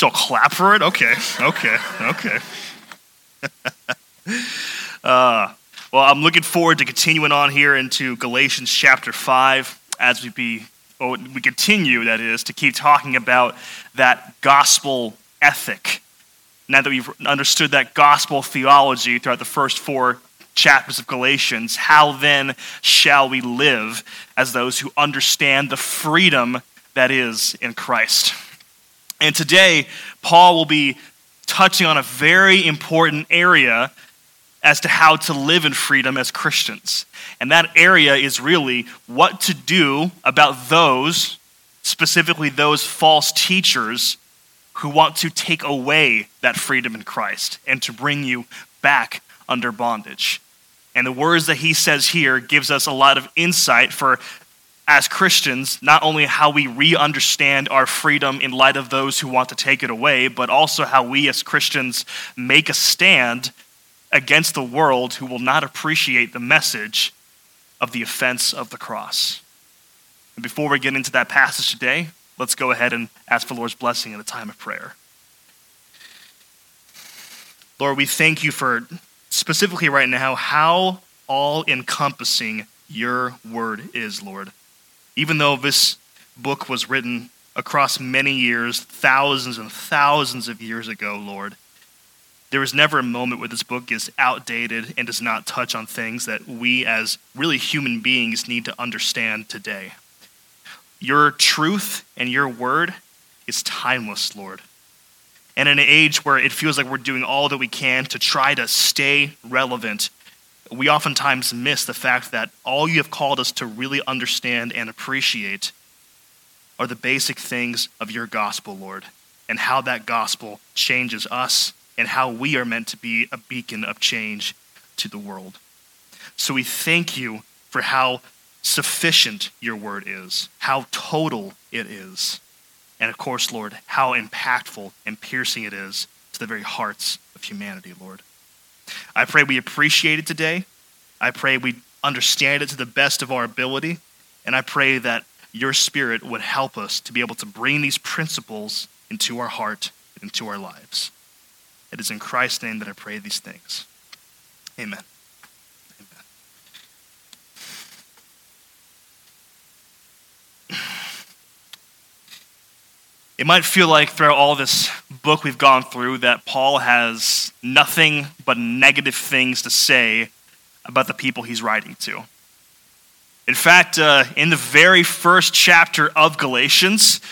So clap for it? Okay, okay, okay. uh, well, I'm looking forward to continuing on here into Galatians chapter 5 as we be we continue, that is, to keep talking about that gospel ethic. Now that we've understood that gospel theology throughout the first four chapters of Galatians, how then shall we live as those who understand the freedom that is in Christ? And today, Paul will be touching on a very important area as to how to live in freedom as Christians. And that area is really what to do about those, specifically those false teachers who want to take away that freedom in Christ and to bring you back under bondage. And the words that he says here gives us a lot of insight for as Christians, not only how we re understand our freedom in light of those who want to take it away, but also how we as Christians make a stand against the world who will not appreciate the message of the offense of the cross. And before we get into that passage today, let's go ahead and ask for Lord's blessing in a time of prayer. Lord, we thank you for specifically right now how all encompassing your word is, Lord. Even though this book was written across many years, thousands and thousands of years ago, Lord, there is never a moment where this book is outdated and does not touch on things that we, as really human beings, need to understand today. Your truth and your word is timeless, Lord. And in an age where it feels like we're doing all that we can to try to stay relevant, we oftentimes miss the fact that all you have called us to really understand and appreciate are the basic things of your gospel, Lord, and how that gospel changes us and how we are meant to be a beacon of change to the world. So we thank you for how sufficient your word is, how total it is, and of course, Lord, how impactful and piercing it is to the very hearts of humanity, Lord. I pray we appreciate it today. I pray we understand it to the best of our ability. And I pray that your spirit would help us to be able to bring these principles into our heart, and into our lives. It is in Christ's name that I pray these things. Amen. Amen. It might feel like throughout all this book we've gone through that Paul has nothing but negative things to say about the people he's writing to. In fact, uh, in the very first chapter of Galatians,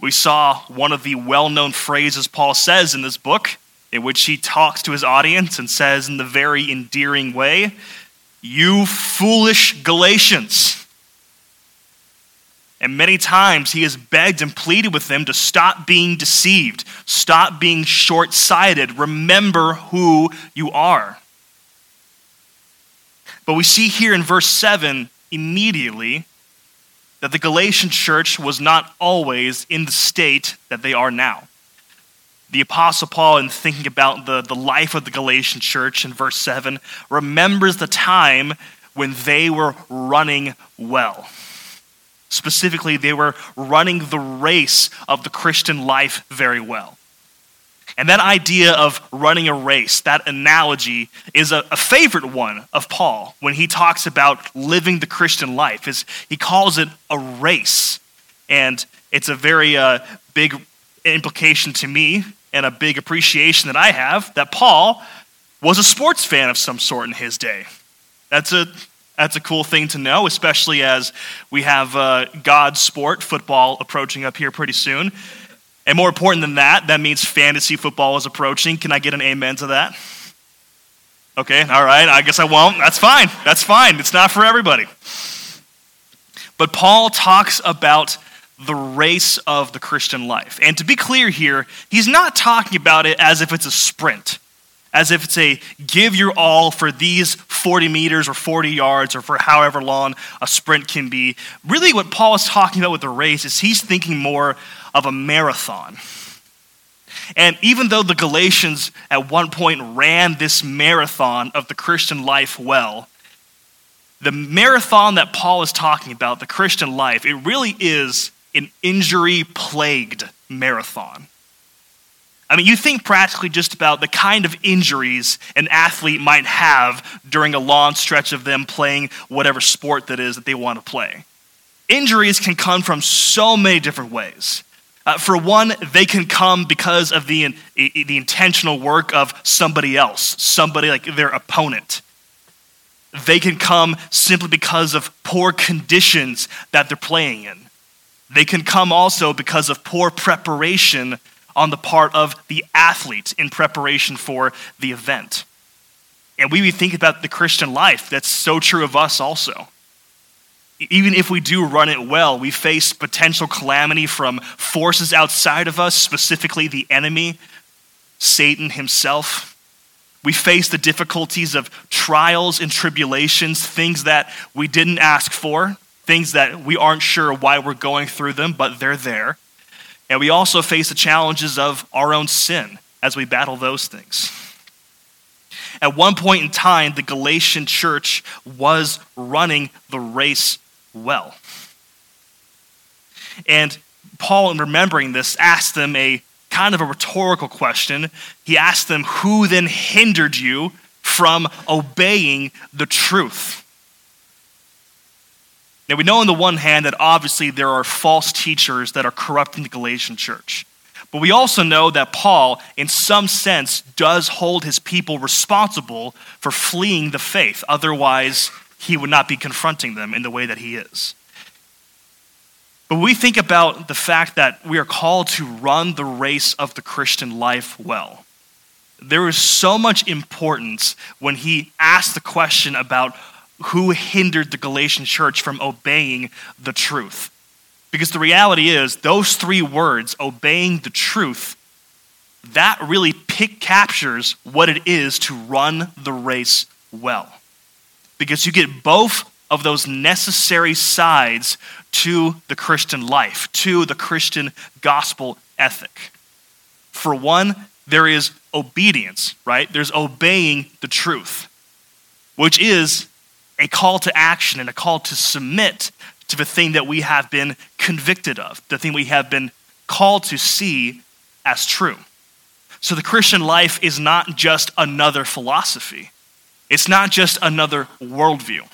we saw one of the well known phrases Paul says in this book in which he talks to his audience and says, in the very endearing way, You foolish Galatians. And many times he has begged and pleaded with them to stop being deceived, stop being short sighted, remember who you are. But we see here in verse 7 immediately that the Galatian church was not always in the state that they are now the Apostle Paul, in thinking about the, the life of the Galatian church in verse 7, remembers the time when they were running well. Specifically, they were running the race of the Christian life very well. And that idea of running a race, that analogy, is a, a, favorite one of Paul when he talks about living the Christian life. Is he calls it a race, and it's a very uh, big implication to me and a big appreciation that I have that Paul was a sports fan of some sort in his day. That's a that's a cool thing to know, especially as we have uh, God's sport, football, approaching up here pretty soon. And more important than that, that means fantasy football is approaching. Can I get an amen to that? Okay, all right, I guess I won't. That's fine. That's fine. It's not for everybody. But Paul talks about the race of the Christian life. And to be clear here, he's not talking about it as if it's a sprint, as if it's a give your all for these 40 meters or 40 yards or for however long a sprint can be. Really, what Paul is talking about with the race is he's thinking more of a marathon. And even though the Galatians at one point ran this marathon of the Christian life well, the marathon that Paul is talking about, the Christian life, it really is an injury plagued marathon. I mean, you think practically just about the kind of injuries an athlete might have during a long stretch of them playing whatever sport that is that they want to play. Injuries can come from so many different ways. Uh, for one, they can come because of the, the intentional work of somebody else, somebody like their opponent. They can come simply because of poor conditions that they're playing in. They can come also because of poor preparation on the part of the athlete in preparation for the event. And we think about the Christian life, that's so true of us also. Even if we do run it well, we face potential calamity from forces outside of us, specifically the enemy, Satan himself. We face the difficulties of trials and tribulations, things that we didn't ask for, things that we aren't sure why we're going through them, but they're there. And we also face the challenges of our own sin as we battle those things. At one point in time, the Galatian church was running the race well. And Paul, in remembering this, asked them a kind of a rhetorical question. He asked them, Who then hindered you from obeying the truth? Now, we know on the one hand that obviously there are false teachers that are corrupting the Galatian church. But we also know that Paul, in some sense, does hold his people responsible for fleeing the faith. Otherwise, he would not be confronting them in the way that he is. But we think about the fact that we are called to run the race of the Christian life well. There is so much importance when he asks the question about who hindered the Galatian church from obeying the truth. Because the reality is, those three words, obeying the truth, that really pick captures what it is to run the race well. Because you get both of those necessary sides to the Christian life, to the Christian gospel ethic. For one, there is obedience, right? There's obeying the truth, which is a call to action and a call to submit to the thing that we have been convicted of, the thing we have been called to see as true. So the Christian life is not just another philosophy, it's not just another worldview.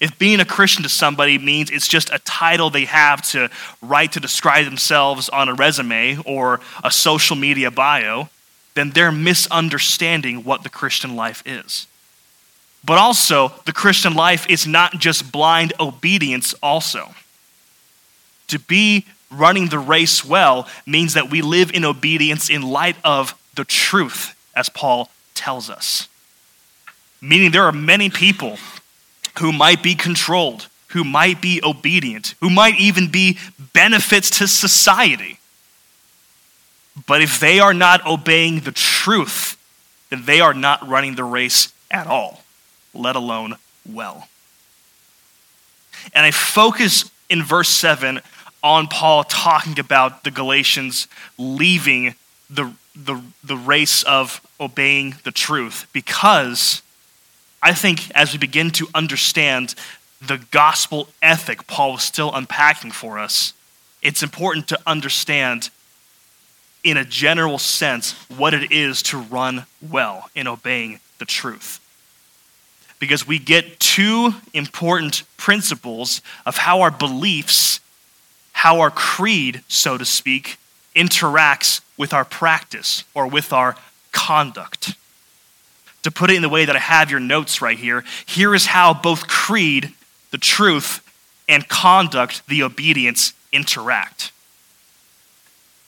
If being a Christian to somebody means it's just a title they have to write to describe themselves on a resume or a social media bio, then they're misunderstanding what the Christian life is. But also, the Christian life is not just blind obedience, also. To be running the race well means that we live in obedience in light of the truth, as Paul tells us. Meaning, there are many people who might be controlled, who might be obedient, who might even be benefits to society. But if they are not obeying the truth, then they are not running the race at all let alone well. And I focus in verse 7 on Paul talking about the Galatians leaving the, the, the race of obeying the truth because I think as we begin to understand the gospel ethic Paul was still unpacking for us, it's important to understand in a general sense what it is to run well in obeying the truth because we get two important principles of how our beliefs, how our creed, so to speak, interacts with our practice or with our conduct. To put it in the way that I have your notes right here, here is how both creed, the truth, and conduct, the obedience, interact.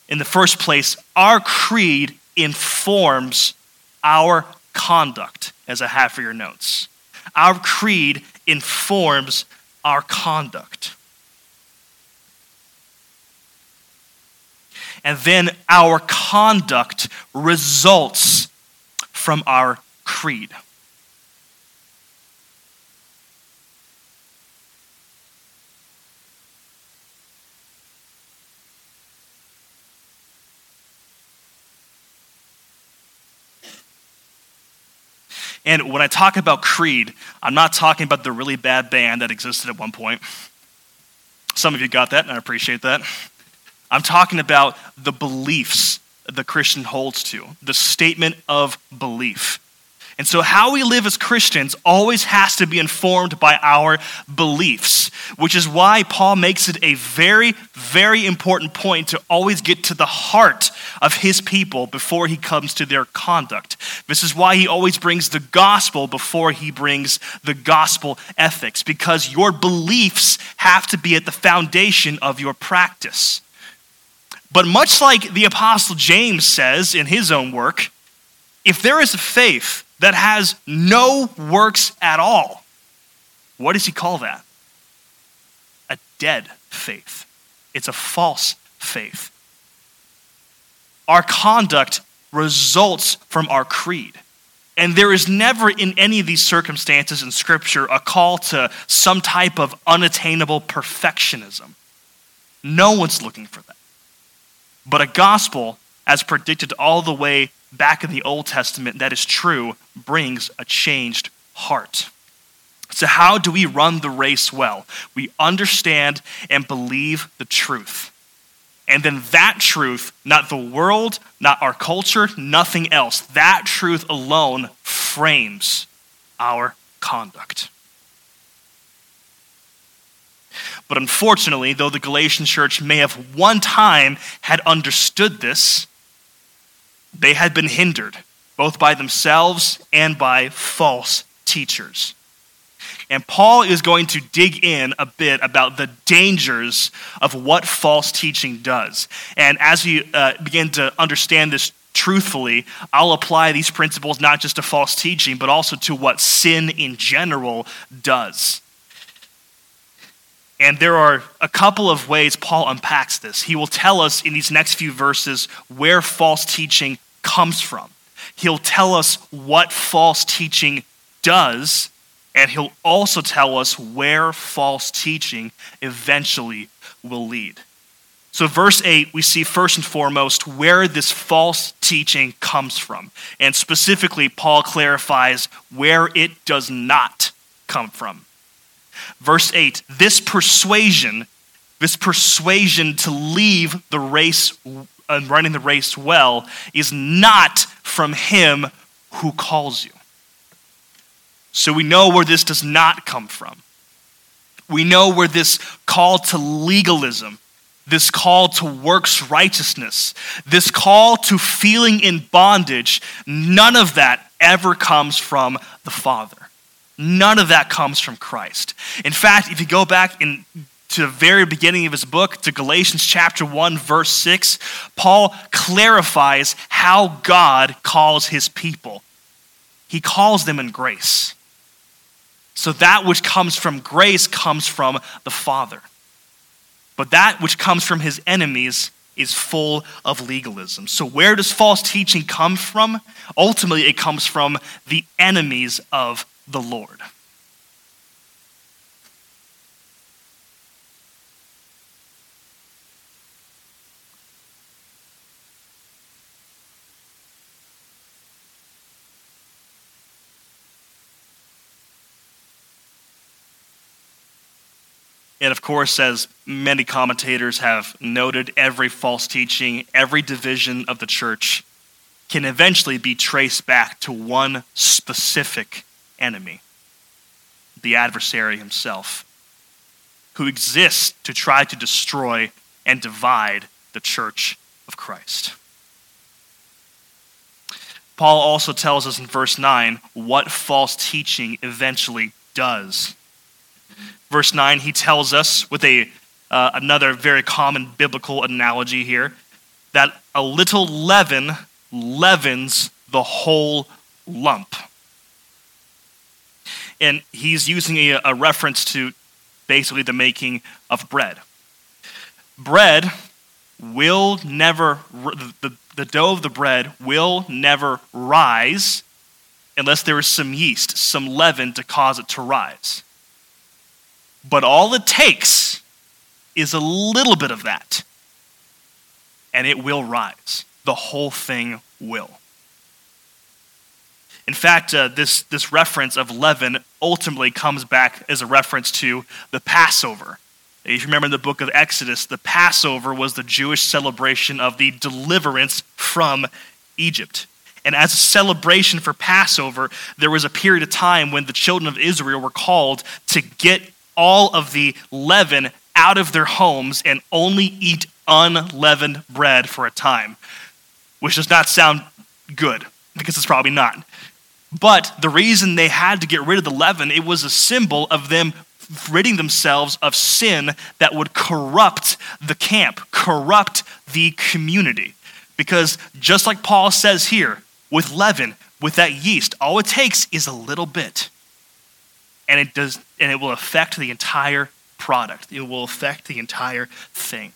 In the first place, our creed informs our conduct, as I have for your notes. Our creed informs our conduct. And then our conduct results from our creed. And when I talk about Creed, I'm not talking about the really bad band that existed at one point. Some of you got that, and I appreciate that. I'm talking about the beliefs the Christian holds to the statement of belief. And so, how we live as Christians always has to be informed by our beliefs, which is why Paul makes it a very, very important point to always get to the heart of his people before he comes to their conduct. This is why he always brings the gospel before he brings the gospel ethics, because your beliefs have to be at the foundation of your practice. But much like the Apostle James says in his own work, if there is a faith that has no works at all, what does he call that? A dead faith. It's a false faith. Our conduct results from our creed. And there is never in any of these circumstances in Scripture a call to some type of unattainable perfectionism. No one's looking for that. But a gospel, as predicted all the way back in the Old Testament, that is true, brings a changed heart. So, how do we run the race well? We understand and believe the truth. And then that truth, not the world, not our culture, nothing else, that truth alone frames our conduct. But unfortunately, though the Galatian church may have one time had understood this, they had been hindered both by themselves and by false teachers. And Paul is going to dig in a bit about the dangers of what false teaching does. And as we uh, begin to understand this truthfully, I'll apply these principles not just to false teaching, but also to what sin in general does. And there are a couple of ways Paul unpacks this. He will tell us in these next few verses where false teaching comes from. He'll tell us what false teaching does, and he'll also tell us where false teaching eventually will lead. So, verse 8, we see first and foremost where this false teaching comes from. And specifically, Paul clarifies where it does not come from. Verse 8 this persuasion, this persuasion to leave the race and running the race well, is not from him who calls you. So we know where this does not come from. We know where this call to legalism, this call to works righteousness, this call to feeling in bondage, none of that ever comes from the Father. None of that comes from Christ. In fact, if you go back in, to the very beginning of his book, to Galatians chapter 1, verse 6, Paul clarifies how God calls his people. He calls them in grace. So that which comes from grace comes from the Father. But that which comes from his enemies is full of legalism. So, where does false teaching come from? Ultimately, it comes from the enemies of the Lord. And of course, as many commentators have noted, every false teaching, every division of the church can eventually be traced back to one specific enemy, the adversary himself, who exists to try to destroy and divide the church of Christ. Paul also tells us in verse 9 what false teaching eventually does. Verse 9, he tells us with a, uh, another very common biblical analogy here that a little leaven leavens the whole lump. And he's using a, a reference to basically the making of bread. Bread will never, the, the dough of the bread will never rise unless there is some yeast, some leaven to cause it to rise. But all it takes is a little bit of that, and it will rise. The whole thing will. In fact, uh, this, this reference of leaven ultimately comes back as a reference to the Passover. If you remember in the book of Exodus, the Passover was the Jewish celebration of the deliverance from Egypt. And as a celebration for Passover, there was a period of time when the children of Israel were called to get all of the leaven out of their homes and only eat unleavened bread for a time, which does not sound good because it's probably not. But the reason they had to get rid of the leaven, it was a symbol of them ridding themselves of sin that would corrupt the camp, corrupt the community. Because just like Paul says here, with leaven, with that yeast, all it takes is a little bit. And it does and it will affect the entire product. It will affect the entire thing.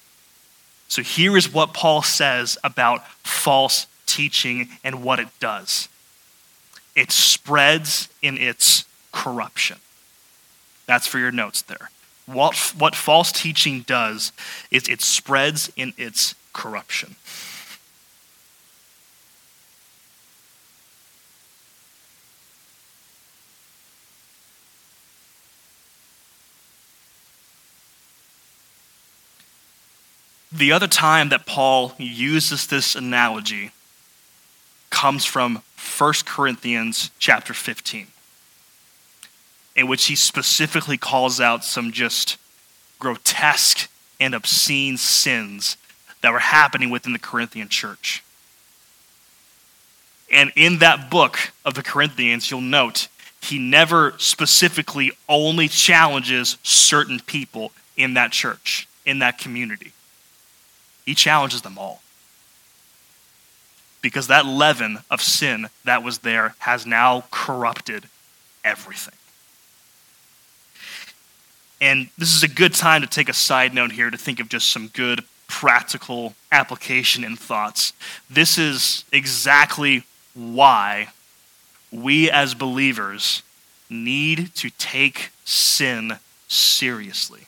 So here is what Paul says about false teaching and what it does. It spreads in its corruption. That's for your notes there. What, what false teaching does is it spreads in its corruption. The other time that Paul uses this analogy comes from 1 Corinthians chapter 15 in which he specifically calls out some just grotesque and obscene sins that were happening within the Corinthian church. And in that book of the Corinthians, you'll note he never specifically only challenges certain people in that church, in that community. He challenges them all. Because that leaven of sin that was there has now corrupted everything. And this is a good time to take a side note here to think of just some good practical application and thoughts. This is exactly why we as believers need to take sin seriously.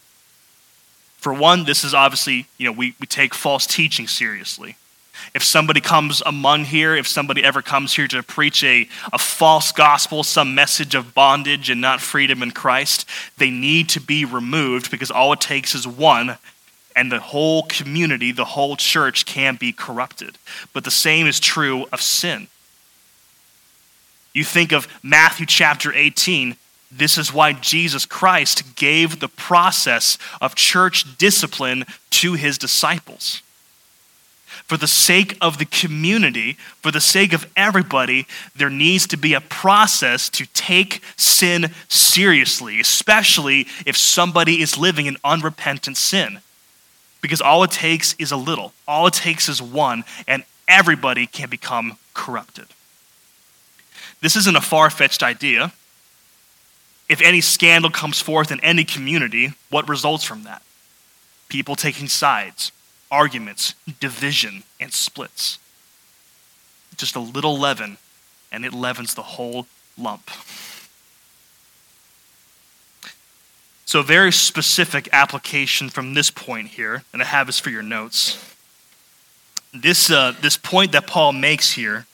For one, this is obviously, you know, we, we take false teaching seriously. If somebody comes among here, if somebody ever comes here to preach a, a false gospel, some message of bondage and not freedom in Christ, they need to be removed because all it takes is one, and the whole community, the whole church can be corrupted. But the same is true of sin. You think of Matthew chapter 18, this is why Jesus Christ gave the process of church discipline to his disciples for the sake of the community, for the sake of everybody, there needs to be a process to take sin seriously, especially if somebody is living in unrepentant sin. Because all it takes is a little, all it takes is one, and everybody can become corrupted. This isn't a far fetched idea. If any scandal comes forth in any community, what results from that? People taking sides, arguments, division, and splits. Just a little leaven, and it leavens the whole lump. So, a very specific application from this point here, and I have this for your notes. This, uh, this point that Paul makes here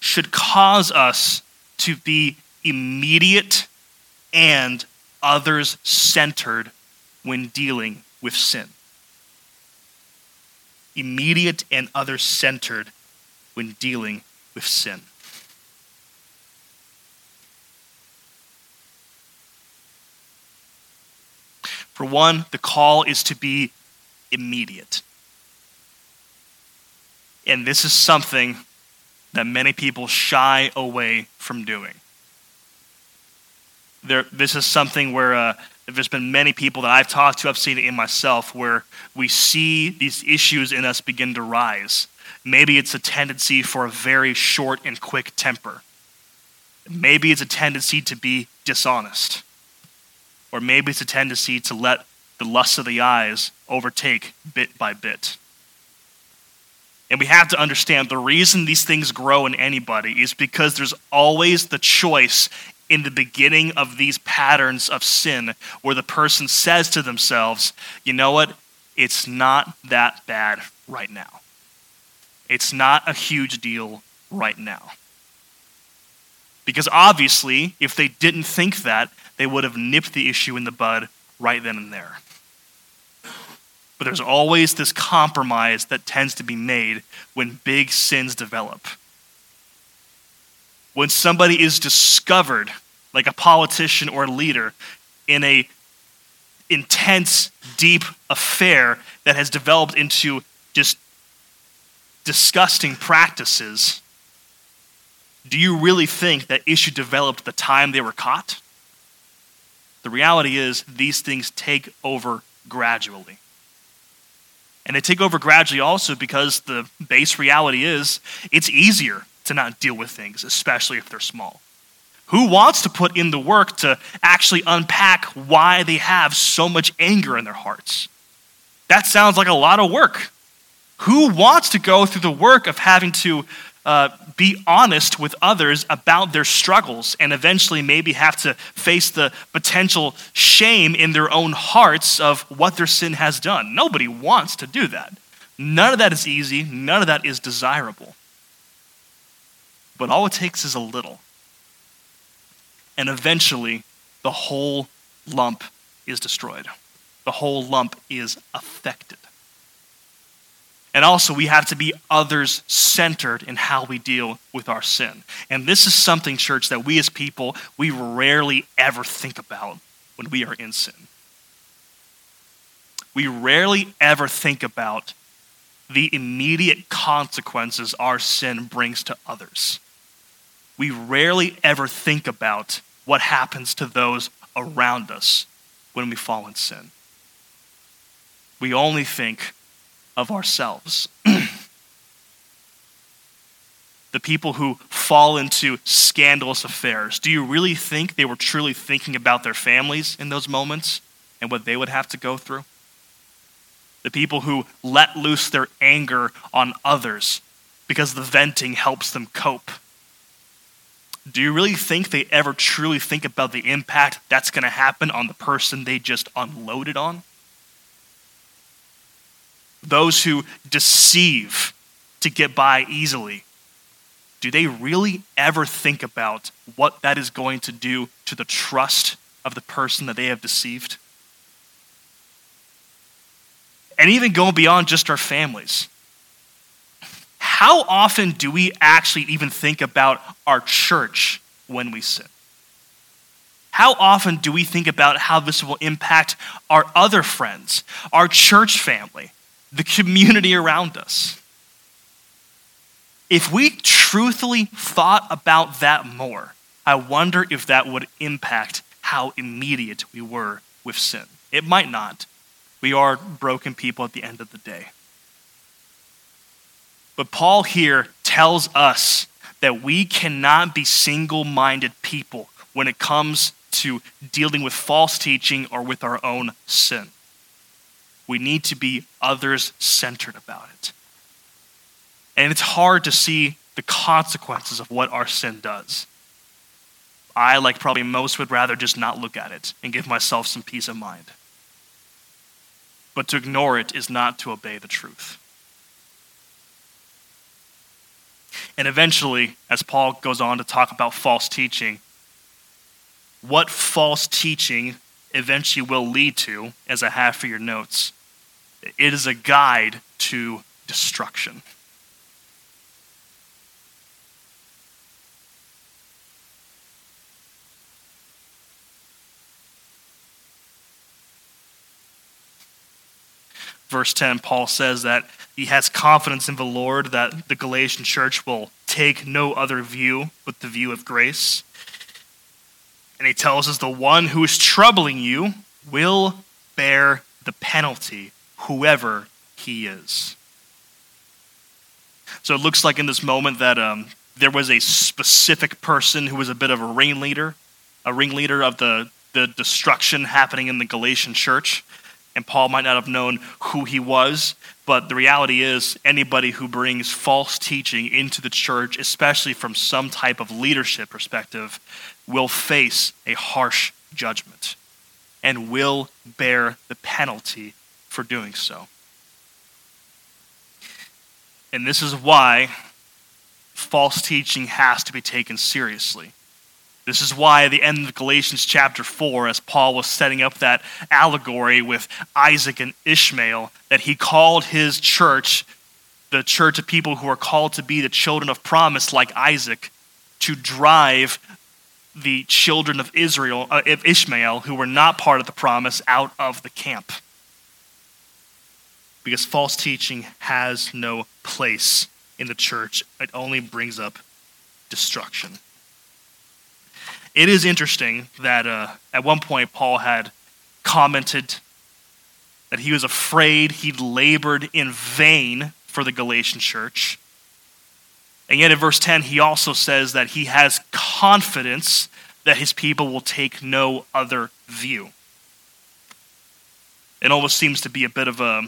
should cause us to be immediate and others centered when dealing with sin immediate and other centered when dealing with sin. For one, the call is to be immediate. And this is something that many people shy away from doing. There, this is something where uh, there's been many people that I've talked to, I've seen it in myself, where we see these issues in us begin to rise. Maybe it's a tendency for a very short and quick temper. Maybe it's a tendency to be dishonest. Or maybe it's a tendency to let the lust of the eyes overtake bit by bit. And we have to understand the reason these things grow in anybody is because there's always the choice in the beginning of these patterns of sin where the person says to themselves, you know what? It's not that bad right now. It's not a huge deal right now. Because obviously, if they didn't think that, they would have nipped the issue in the bud right then and there. but there's always this compromise that tends to be made when big sins develop. When somebody is discovered, like a politician or a leader, in a intense, deep affair that has developed into just disgusting practices, do you really think that issue developed the time they were caught? The reality is, these things take over gradually. And they take over gradually also because the base reality is it's easier to not deal with things, especially if they're small. Who wants to put in the work to actually unpack why they have so much anger in their hearts? That sounds like a lot of work. Who wants to go through the work of having to uh, be honest with others about their struggles and eventually maybe have to face the potential shame in their own hearts of what their sin has done? Nobody wants to do that. None of that is easy, none of that is desirable. But all it takes is a little. And eventually, the whole lump is destroyed. The whole lump is affected. And also, we have to be others centered in how we deal with our sin. And this is something, church, that we as people, we rarely ever think about when we are in sin. We rarely ever think about the immediate consequences our sin brings to others. We rarely ever think about what happens to those around us when we fall in sin. We only think of ourselves. the people who fall into scandalous affairs, do you really think they were truly thinking about their families in those moments and what they would have to go through? The people who let loose their anger on others because the venting helps them cope. Do you really think they ever truly think about the impact that's going to happen on the person they just unloaded on? those who deceive to get by easily, do they really ever think about what that is going to do to the trust of the person that they have deceived? And even going beyond just our families. How often do we actually even think about our church when we sin? How often do we think about how this will impact our other friends, our church family, the community around us. If we truthfully thought about that more, I wonder if that would impact how immediate we were with sin. It might not. We are broken people at the end of the day. But Paul here tells us that we cannot be single minded people when it comes to dealing with false teaching or with our own sin. We need to be others centered about it. And it's hard to see the consequences of what our sin does. I, like probably most, would rather just not look at it and give myself some peace of mind. But to ignore it is not to obey the truth. And eventually, as Paul goes on to talk about false teaching, what false teaching eventually will lead to, as I have for your notes, it is a guide to destruction. Verse 10, Paul says that he has confidence in the Lord that the Galatian church will take no other view but the view of grace. And he tells us the one who is troubling you will bear the penalty whoever he is. So it looks like in this moment that um, there was a specific person who was a bit of a ringleader, a ringleader of the, the destruction happening in the Galatian church. And Paul might not have known who he was, but the reality is anybody who brings false teaching into the church, especially from some type of leadership perspective, will face a harsh judgment and will bear the penalty for doing so. And this is why false teaching has to be taken seriously. This is why at the end of Galatians chapter 4, as Paul was setting up that allegory with Isaac and Ishmael, that he called his church, the church of people who are called to be the children of promise like Isaac, to drive the children of Israel, uh, of Ishmael, who were not part of the promise, out of the camp. Because false teaching has no place in the church, it only brings up destruction. It is interesting that uh, at one point Paul had commented that he was afraid he'd labored in vain for the Galatian church. And yet in verse 10, he also says that he has confidence that his people will take no other view. It almost seems to be a bit of a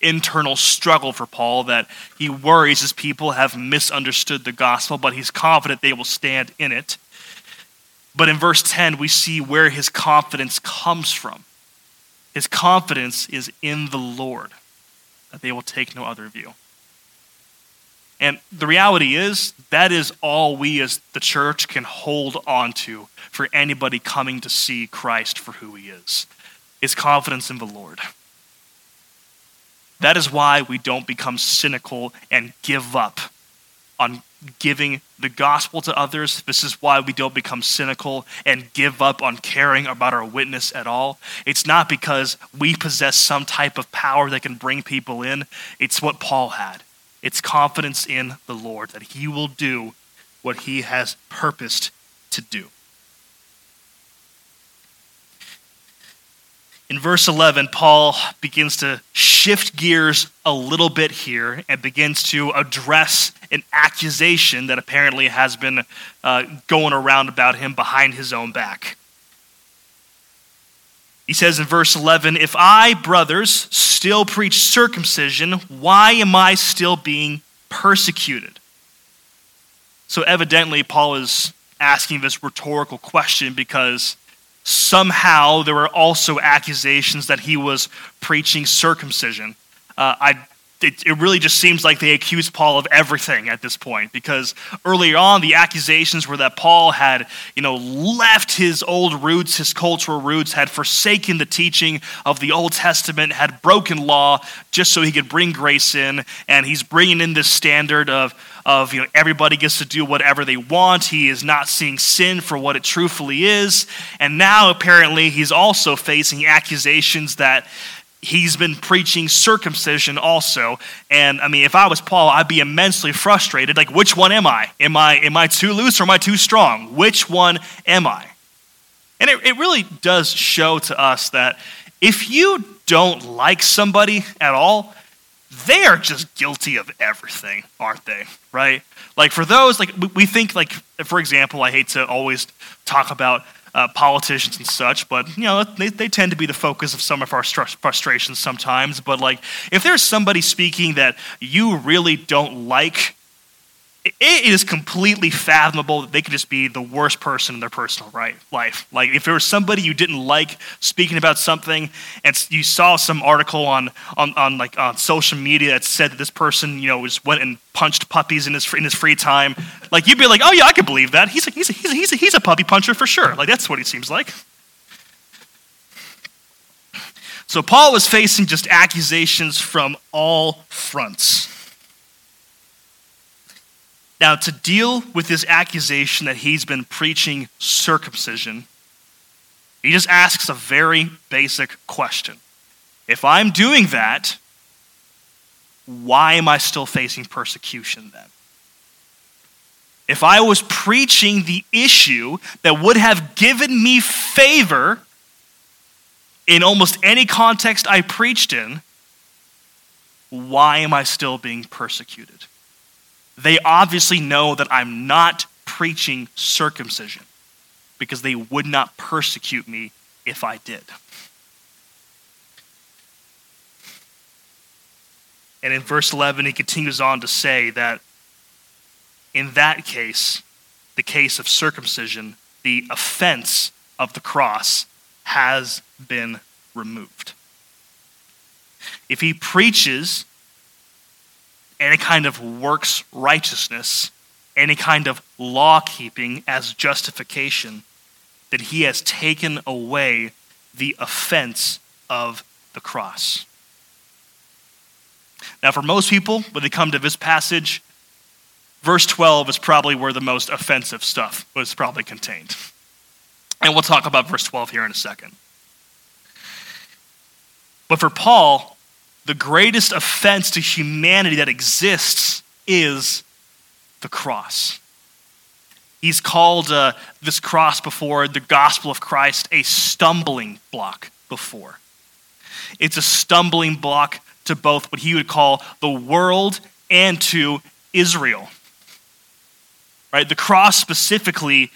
internal struggle for Paul that he worries his people have misunderstood the gospel, but he's confident they will stand in it. But in verse 10, we see where his confidence comes from. His confidence is in the Lord, that they will take no other view. And the reality is, that is all we as the church can hold on to for anybody coming to see Christ for who he is is confidence in the Lord. That is why we don't become cynical and give up on giving the gospel to others. This is why we don't become cynical and give up on caring about our witness at all. It's not because we possess some type of power that can bring people in, it's what Paul had. It's confidence in the Lord that he will do what he has purposed to do. In verse 11, Paul begins to shift gears a little bit here and begins to address an accusation that apparently has been uh, going around about him behind his own back. He says in verse 11, If I, brothers, still preach circumcision, why am I still being persecuted? So, evidently, Paul is asking this rhetorical question because somehow there were also accusations that he was preaching circumcision. Uh, I, it, it, really just seems like they accused Paul of everything at this point because earlier on the accusations were that Paul had, you know, left his old roots, his cultural roots, had forsaken the teaching of the Old Testament, had broken law just so he could bring grace in, and he's bringing in this standard of of you know everybody gets to do whatever they want. He is not seeing sin for what it truthfully is. And now apparently he's also facing accusations that he's been preaching circumcision also. And I mean, if I was Paul, I'd be immensely frustrated. Like, which one am I? Am I am I too loose or am I too strong? Which one am I? And it, it really does show to us that if you don't like somebody at all, they are just guilty of everything, aren't they? Right? Like for those, like we think, like for example, I hate to always talk about uh, politicians and such, but you know they, they tend to be the focus of some of our frustrations sometimes. But like if there's somebody speaking that you really don't like, it is completely fathomable that they could just be the worst person in their personal right, life. Like if there was somebody you didn't like speaking about something, and you saw some article on, on, on like on social media that said that this person you know was went and punched puppies in his in his free time, like you'd be like, oh yeah, I could believe that. He's a, he's a, he's a, he's a, he's a puppy puncher for sure. Like that's what he seems like. So Paul was facing just accusations from all fronts. Now, to deal with this accusation that he's been preaching circumcision, he just asks a very basic question. If I'm doing that, why am I still facing persecution then? If I was preaching the issue that would have given me favor in almost any context I preached in, why am I still being persecuted? They obviously know that I'm not preaching circumcision because they would not persecute me if I did. And in verse 11, he continues on to say that in that case, the case of circumcision, the offense of the cross has been removed. If he preaches any kind of works righteousness, any kind of law keeping as justification, that he has taken away the offense of the cross. Now, for most people, when they come to this passage, verse 12 is probably where the most offensive stuff was probably contained. And we'll talk about verse 12 here in a second. But for Paul, the greatest offense to humanity that exists is the cross. He's called uh, this cross before the gospel of Christ a stumbling block before. It's a stumbling block to both what he would call the world and to Israel. Right? The cross specifically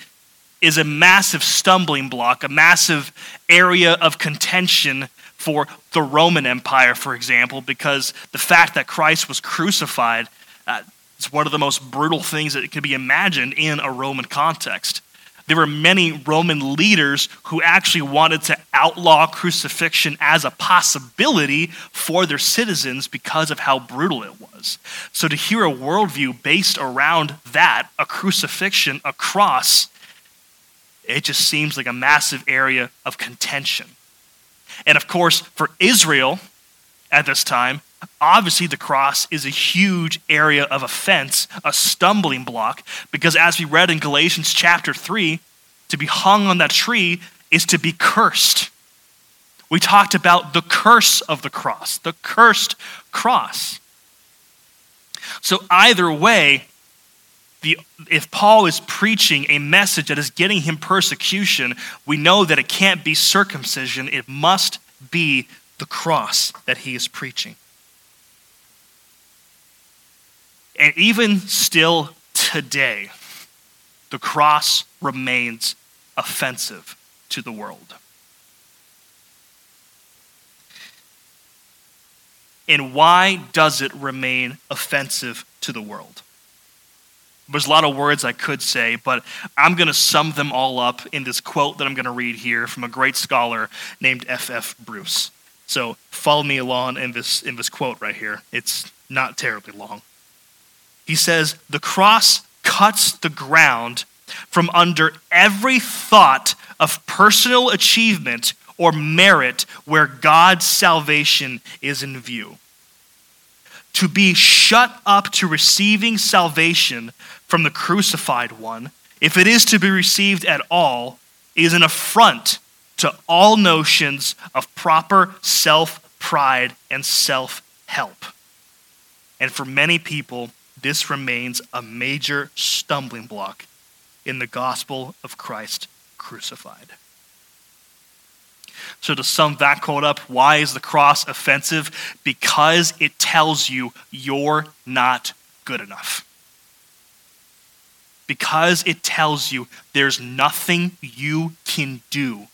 is a massive stumbling block, a massive area of contention for the Roman Empire, for example, because the fact that Christ was crucified uh, is one of the most brutal things that could be imagined in a Roman context. There were many Roman leaders who actually wanted to outlaw crucifixion as a possibility for their citizens because of how brutal it was. So to hear a worldview based around that, a crucifixion, a cross, it just seems like a massive area of contention. And of course, for Israel at this time, Obviously, the cross is a huge area of offense, a stumbling block, because as we read in Galatians chapter 3, to be hung on that tree is to be cursed. We talked about the curse of the cross, the cursed cross. So, either way, the, if Paul is preaching a message that is getting him persecution, we know that it can't be circumcision, it must be the cross that he is preaching. And even still today, the cross remains offensive to the world. And why does it remain offensive to the world? There's a lot of words I could say, but I'm going to sum them all up in this quote that I'm going to read here from a great scholar named F.F. F. Bruce. So follow me along in this, in this quote right here. It's not terribly long. He says, The cross cuts the ground from under every thought of personal achievement or merit where God's salvation is in view. To be shut up to receiving salvation from the crucified one, if it is to be received at all, is an affront to all notions of proper self pride and self help. And for many people, this remains a major stumbling block in the gospel of Christ crucified. So, to sum that quote up, why is the cross offensive? Because it tells you you're not good enough. Because it tells you there's nothing you can do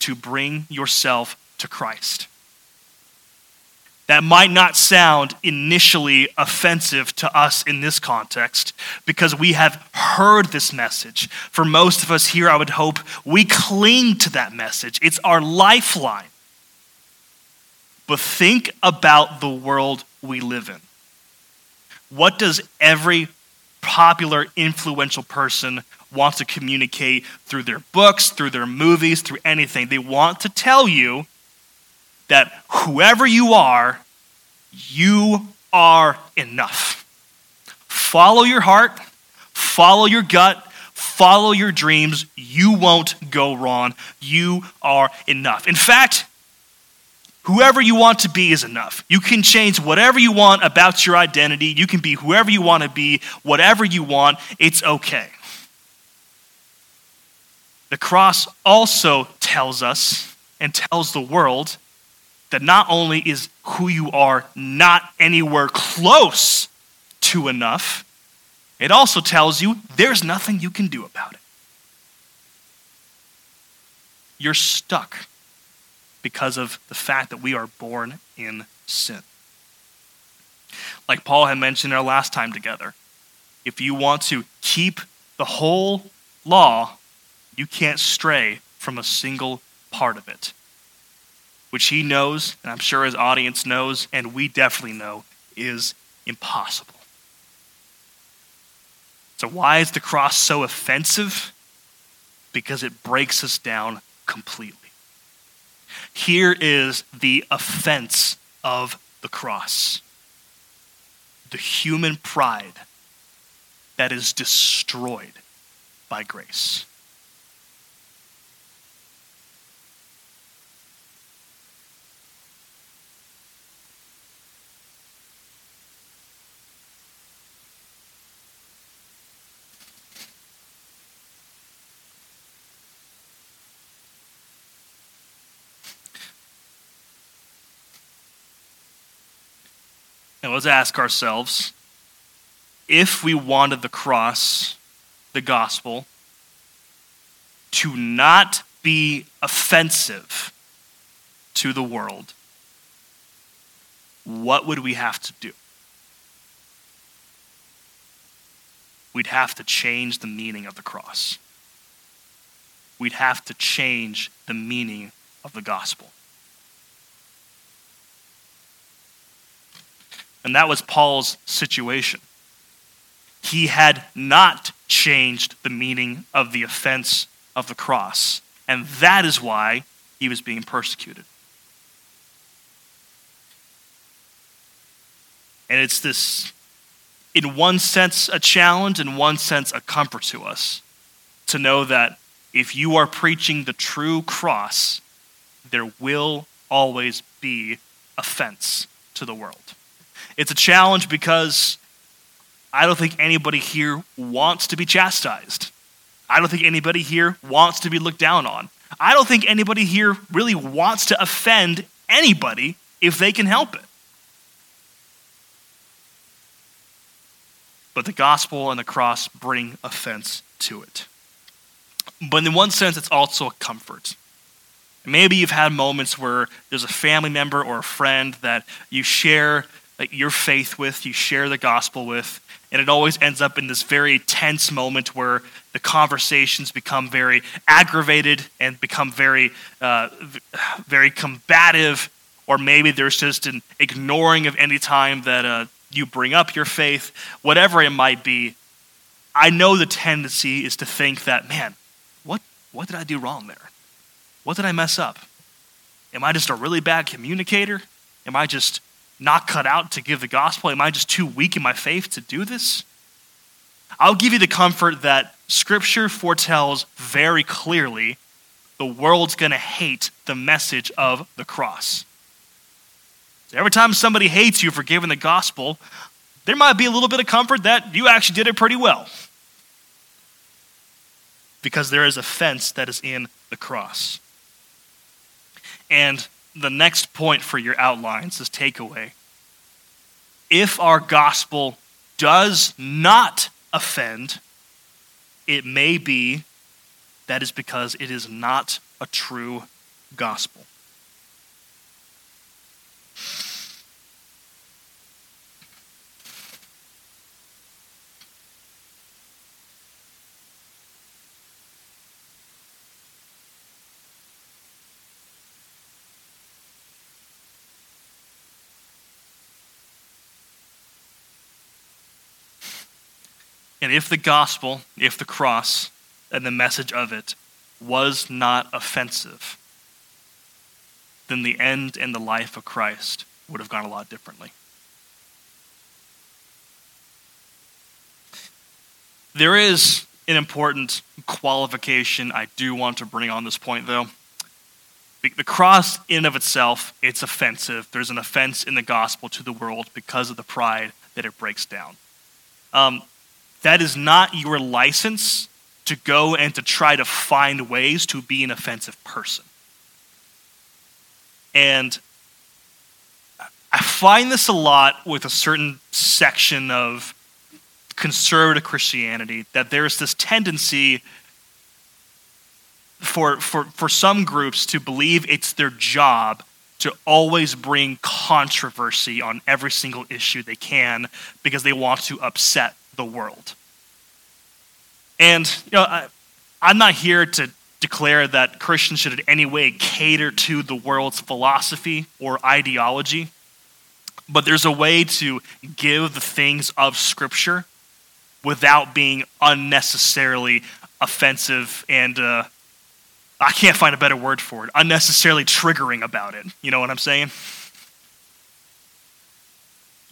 to bring yourself to Christ that might not sound initially offensive to us in this context because we have heard this message. For most of us here, I would hope we cling to that message, it's our lifeline. But think about the world we live in. What does every popular, influential person wants to communicate through their books, through their movies, through anything? They want to tell you that whoever you are, you are enough. Follow your heart, follow your gut, follow your dreams. You won't go wrong. You are enough. In fact, whoever you want to be is enough. You can change whatever you want about your identity. You can be whoever you want to be, whatever you want. It's okay. The cross also tells us and tells the world that not only is who you are not anywhere close to enough, it also tells you there's nothing you can do about it. You're stuck because of the fact that we are born in sin. Like Paul had mentioned our last time together, if you want to keep the whole law, you can't stray from a single part of it which he knows, and I'm sure his audience knows, and we definitely know, is impossible. So, why is the cross so offensive? Because it breaks us down completely. Here is the offense of the cross the human pride that is destroyed by grace. Let's ask ourselves if we wanted the cross, the gospel, to not be offensive to the world, what would we have to do? We'd have to change the meaning of the cross. We'd have to change the meaning of the gospel. And that was Paul's situation. He had not changed the meaning of the offense of the cross. And that is why he was being persecuted. And it's this, in one sense, a challenge, in one sense, a comfort to us to know that if you are preaching the true cross, there will always be offense to the world. It's a challenge because I don't think anybody here wants to be chastised. I don't think anybody here wants to be looked down on. I don't think anybody here really wants to offend anybody if they can help it. But the gospel and the cross bring offense to it. But in one sense, it's also a comfort. Maybe you've had moments where there's a family member or a friend that you share your faith with, you share the gospel with, and it always ends up in this very tense moment where the conversations become very aggravated and become very, uh, very combative, or maybe there's just an ignoring of any time that uh, you bring up your faith, whatever it might be. I know the tendency is to think that, man, what, what did I do wrong there? What did I mess up? Am I just a really bad communicator? Am I just not cut out to give the gospel? Am I just too weak in my faith to do this? I'll give you the comfort that Scripture foretells very clearly the world's going to hate the message of the cross. So every time somebody hates you for giving the gospel, there might be a little bit of comfort that you actually did it pretty well. Because there is offense that is in the cross. And the next point for your outlines, this takeaway. If our gospel does not offend, it may be that is because it is not a true gospel. And if the gospel, if the cross, and the message of it was not offensive, then the end and the life of Christ would have gone a lot differently. There is an important qualification I do want to bring on this point, though. The cross, in of itself, it's offensive. There's an offense in the gospel to the world because of the pride that it breaks down. Um, that is not your license to go and to try to find ways to be an offensive person. And I find this a lot with a certain section of conservative Christianity that there's this tendency for, for, for some groups to believe it's their job to always bring controversy on every single issue they can because they want to upset the world. And, you know, I, I'm not here to declare that Christians should in any way cater to the world's philosophy or ideology, but there's a way to give the things of Scripture without being unnecessarily offensive and uh, I can't find a better word for it, unnecessarily triggering about it. You know what I'm saying?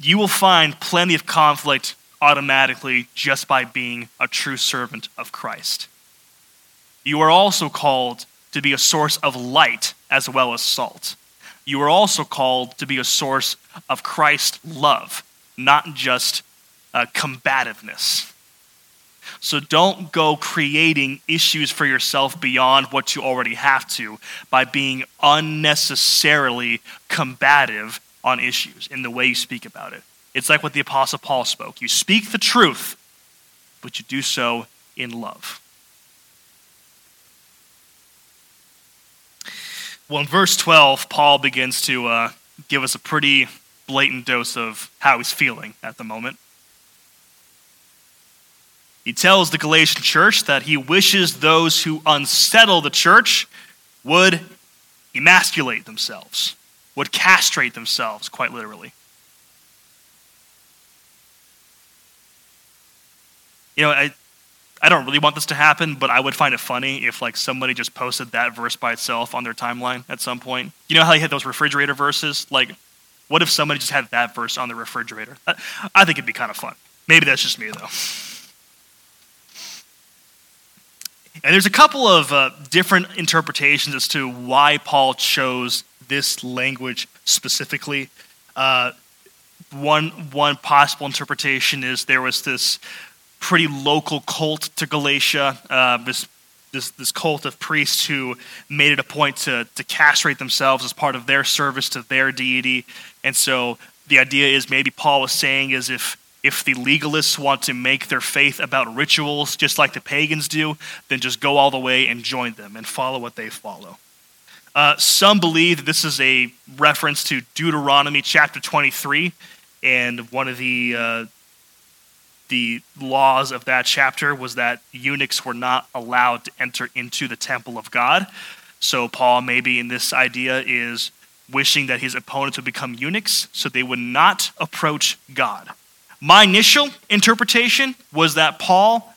You will find plenty of conflict automatically just by being a true servant of Christ. You are also called to be a source of light as well as salt. You are also called to be a source of Christ love, not just uh, combativeness. So don't go creating issues for yourself beyond what you already have to by being unnecessarily combative on issues in the way you speak about it. It's like what the Apostle Paul spoke you speak the truth, but you do so in love. Well, in verse 12, Paul begins to uh, give us a pretty blatant dose of how he's feeling at the moment. He tells the Galatian church that he wishes those who unsettle the church would emasculate themselves, would castrate themselves, quite literally. You know, I, I don't really want this to happen, but I would find it funny if like somebody just posted that verse by itself on their timeline at some point. You know how you had those refrigerator verses? Like, what if somebody just had that verse on the refrigerator? I, I think it'd be kind of fun. Maybe that's just me though. And there's a couple of uh, different interpretations as to why Paul chose this language specifically. Uh, one, one possible interpretation is there was this pretty local cult to Galatia, uh, this, this, this cult of priests who made it a point to, to castrate themselves as part of their service to their deity. And so the idea is maybe Paul was saying is if if the legalists want to make their faith about rituals just like the pagans do, then just go all the way and join them and follow what they follow. Uh, some believe that this is a reference to Deuteronomy chapter 23, and one of the uh, the laws of that chapter was that eunuchs were not allowed to enter into the temple of God. So Paul, maybe in this idea, is wishing that his opponents would become eunuchs, so they would not approach God. My initial interpretation was that Paul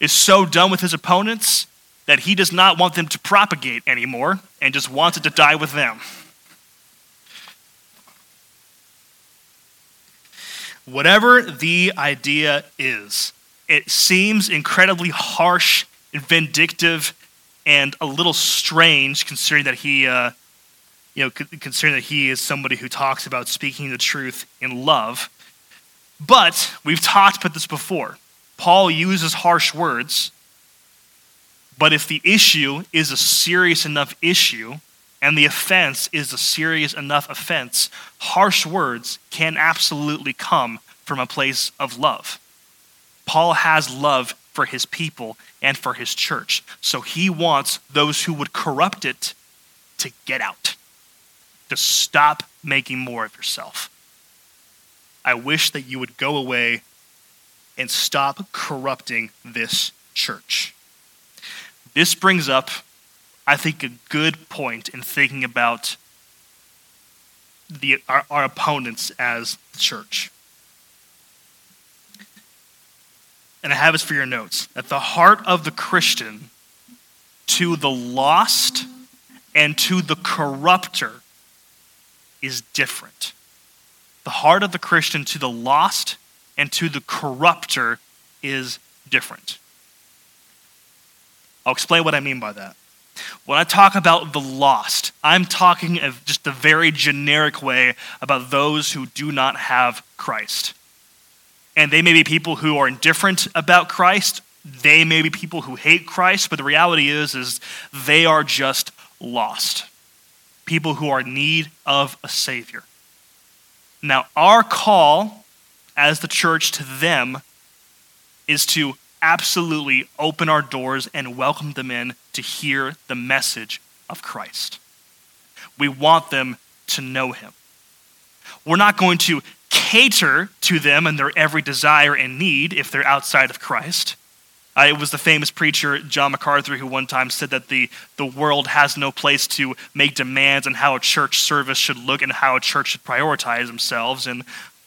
is so done with his opponents that he does not want them to propagate anymore and just wanted to die with them. Whatever the idea is, it seems incredibly harsh and vindictive and a little strange considering that he uh, you know considering that he is somebody who talks about speaking the truth in love but we've talked about this before. Paul uses harsh words, but if the issue is a serious enough issue and the offense is a serious enough offense, harsh words can absolutely come from a place of love. Paul has love for his people and for his church, so he wants those who would corrupt it to get out, to stop making more of yourself. I wish that you would go away and stop corrupting this church. This brings up, I think, a good point in thinking about the, our, our opponents as the church. And I have this for your notes. At the heart of the Christian, to the lost and to the corrupter, is different. The heart of the Christian to the lost and to the corrupter is different. I'll explain what I mean by that. When I talk about the lost, I'm talking of just a very generic way about those who do not have Christ. And they may be people who are indifferent about Christ. They may be people who hate Christ, but the reality is is they are just lost. People who are in need of a savior. Now, our call as the church to them is to absolutely open our doors and welcome them in to hear the message of Christ. We want them to know him. We're not going to cater to them and their every desire and need if they're outside of Christ. Uh, it was the famous preacher John MacArthur who one time said that the, the world has no place to make demands on how a church service should look and how a church should prioritize themselves. And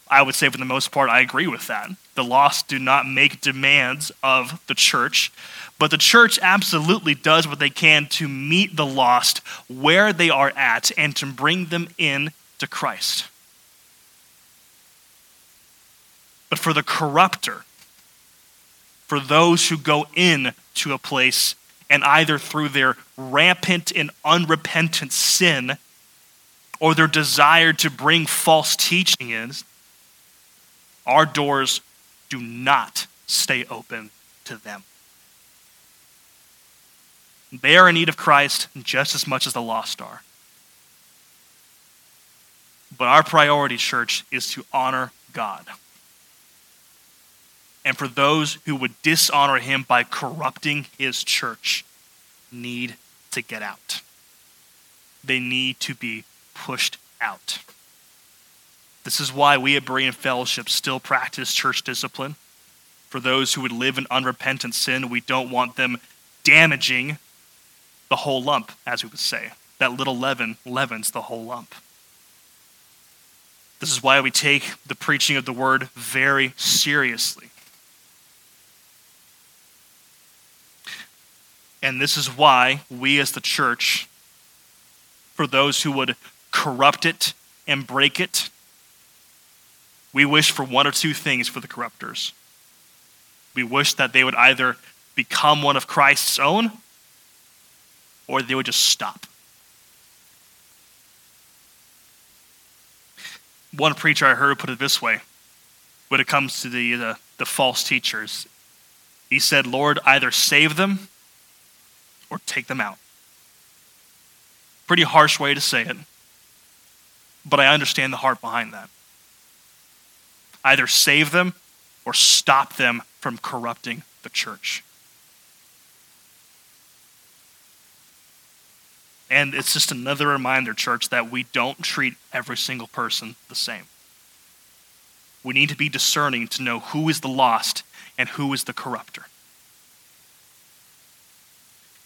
I would say, for the most part, I agree with that. The lost do not make demands of the church, but the church absolutely does what they can to meet the lost where they are at and to bring them in to Christ. But for the corrupter, for those who go in to a place and either through their rampant and unrepentant sin or their desire to bring false teaching in, our doors do not stay open to them. They are in need of Christ just as much as the lost are. But our priority, church, is to honor God. And for those who would dishonor him by corrupting his church, need to get out. They need to be pushed out. This is why we at Berean Fellowship still practice church discipline. For those who would live in unrepentant sin, we don't want them damaging the whole lump, as we would say. That little leaven leavens the whole lump. This is why we take the preaching of the word very seriously. And this is why we as the church, for those who would corrupt it and break it, we wish for one or two things for the corruptors. We wish that they would either become one of Christ's own or they would just stop. One preacher I heard put it this way when it comes to the, the, the false teachers. He said, Lord, either save them or take them out. Pretty harsh way to say it, but I understand the heart behind that. Either save them or stop them from corrupting the church. And it's just another reminder, church, that we don't treat every single person the same. We need to be discerning to know who is the lost and who is the corrupter.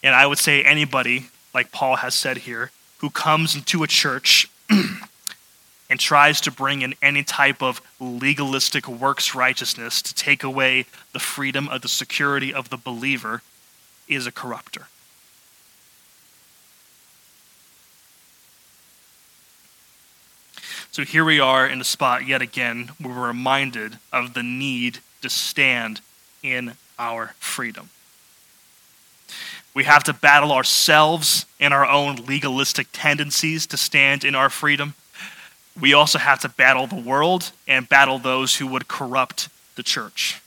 And I would say anybody, like Paul has said here, who comes into a church and tries to bring in any type of legalistic works righteousness to take away the freedom of the security of the believer is a corrupter. So here we are in a spot yet again where we're reminded of the need to stand in our freedom. We have to battle ourselves and our own legalistic tendencies to stand in our freedom. We also have to battle the world and battle those who would corrupt the church.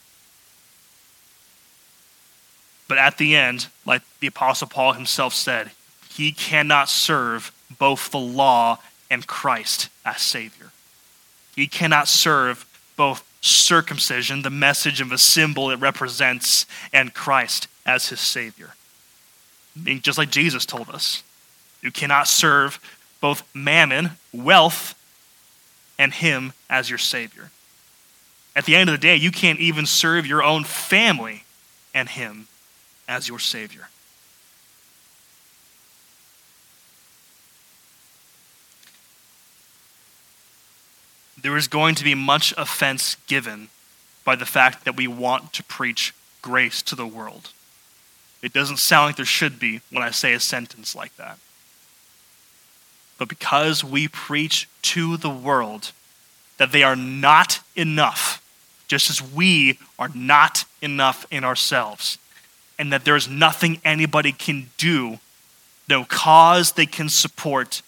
But at the end, like the Apostle Paul himself said, he cannot serve both the law and Christ as Savior. He cannot serve both circumcision, the message of a symbol it represents, and Christ as his Savior. just like Jesus told us, you cannot serve both mammon, wealth, and him as your Savior. At the end of the day, you can't even serve your own family and him as your Savior. There is going to be much offense given by the fact that we want to preach grace to the world. It doesn't sound like there should be when I say a sentence like that. But because we preach to the world that they are not enough, just as we are not enough in ourselves, and that there's nothing anybody can do, no cause they can support,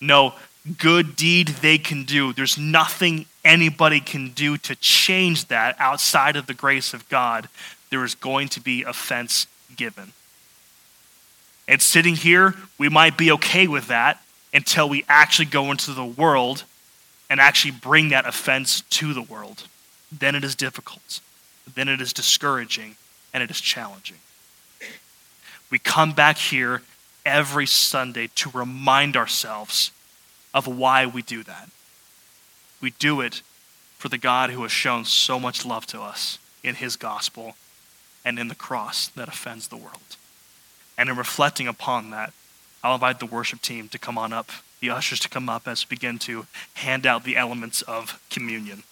no good deed they can do. There's nothing anybody can do to change that outside of the grace of God. There is going to be offense given. And sitting here, we might be okay with that until we actually go into the world and actually bring that offense to the world. Then it is difficult. Then it is discouraging and it is challenging. We come back here every Sunday to remind ourselves of why we do that. We do it for the God who has shown so much love to us in his gospel and in the cross that offends the world. And in reflecting upon that, I'll invite the worship team to come on up, the ushers to come up as we begin to hand out the elements of communion.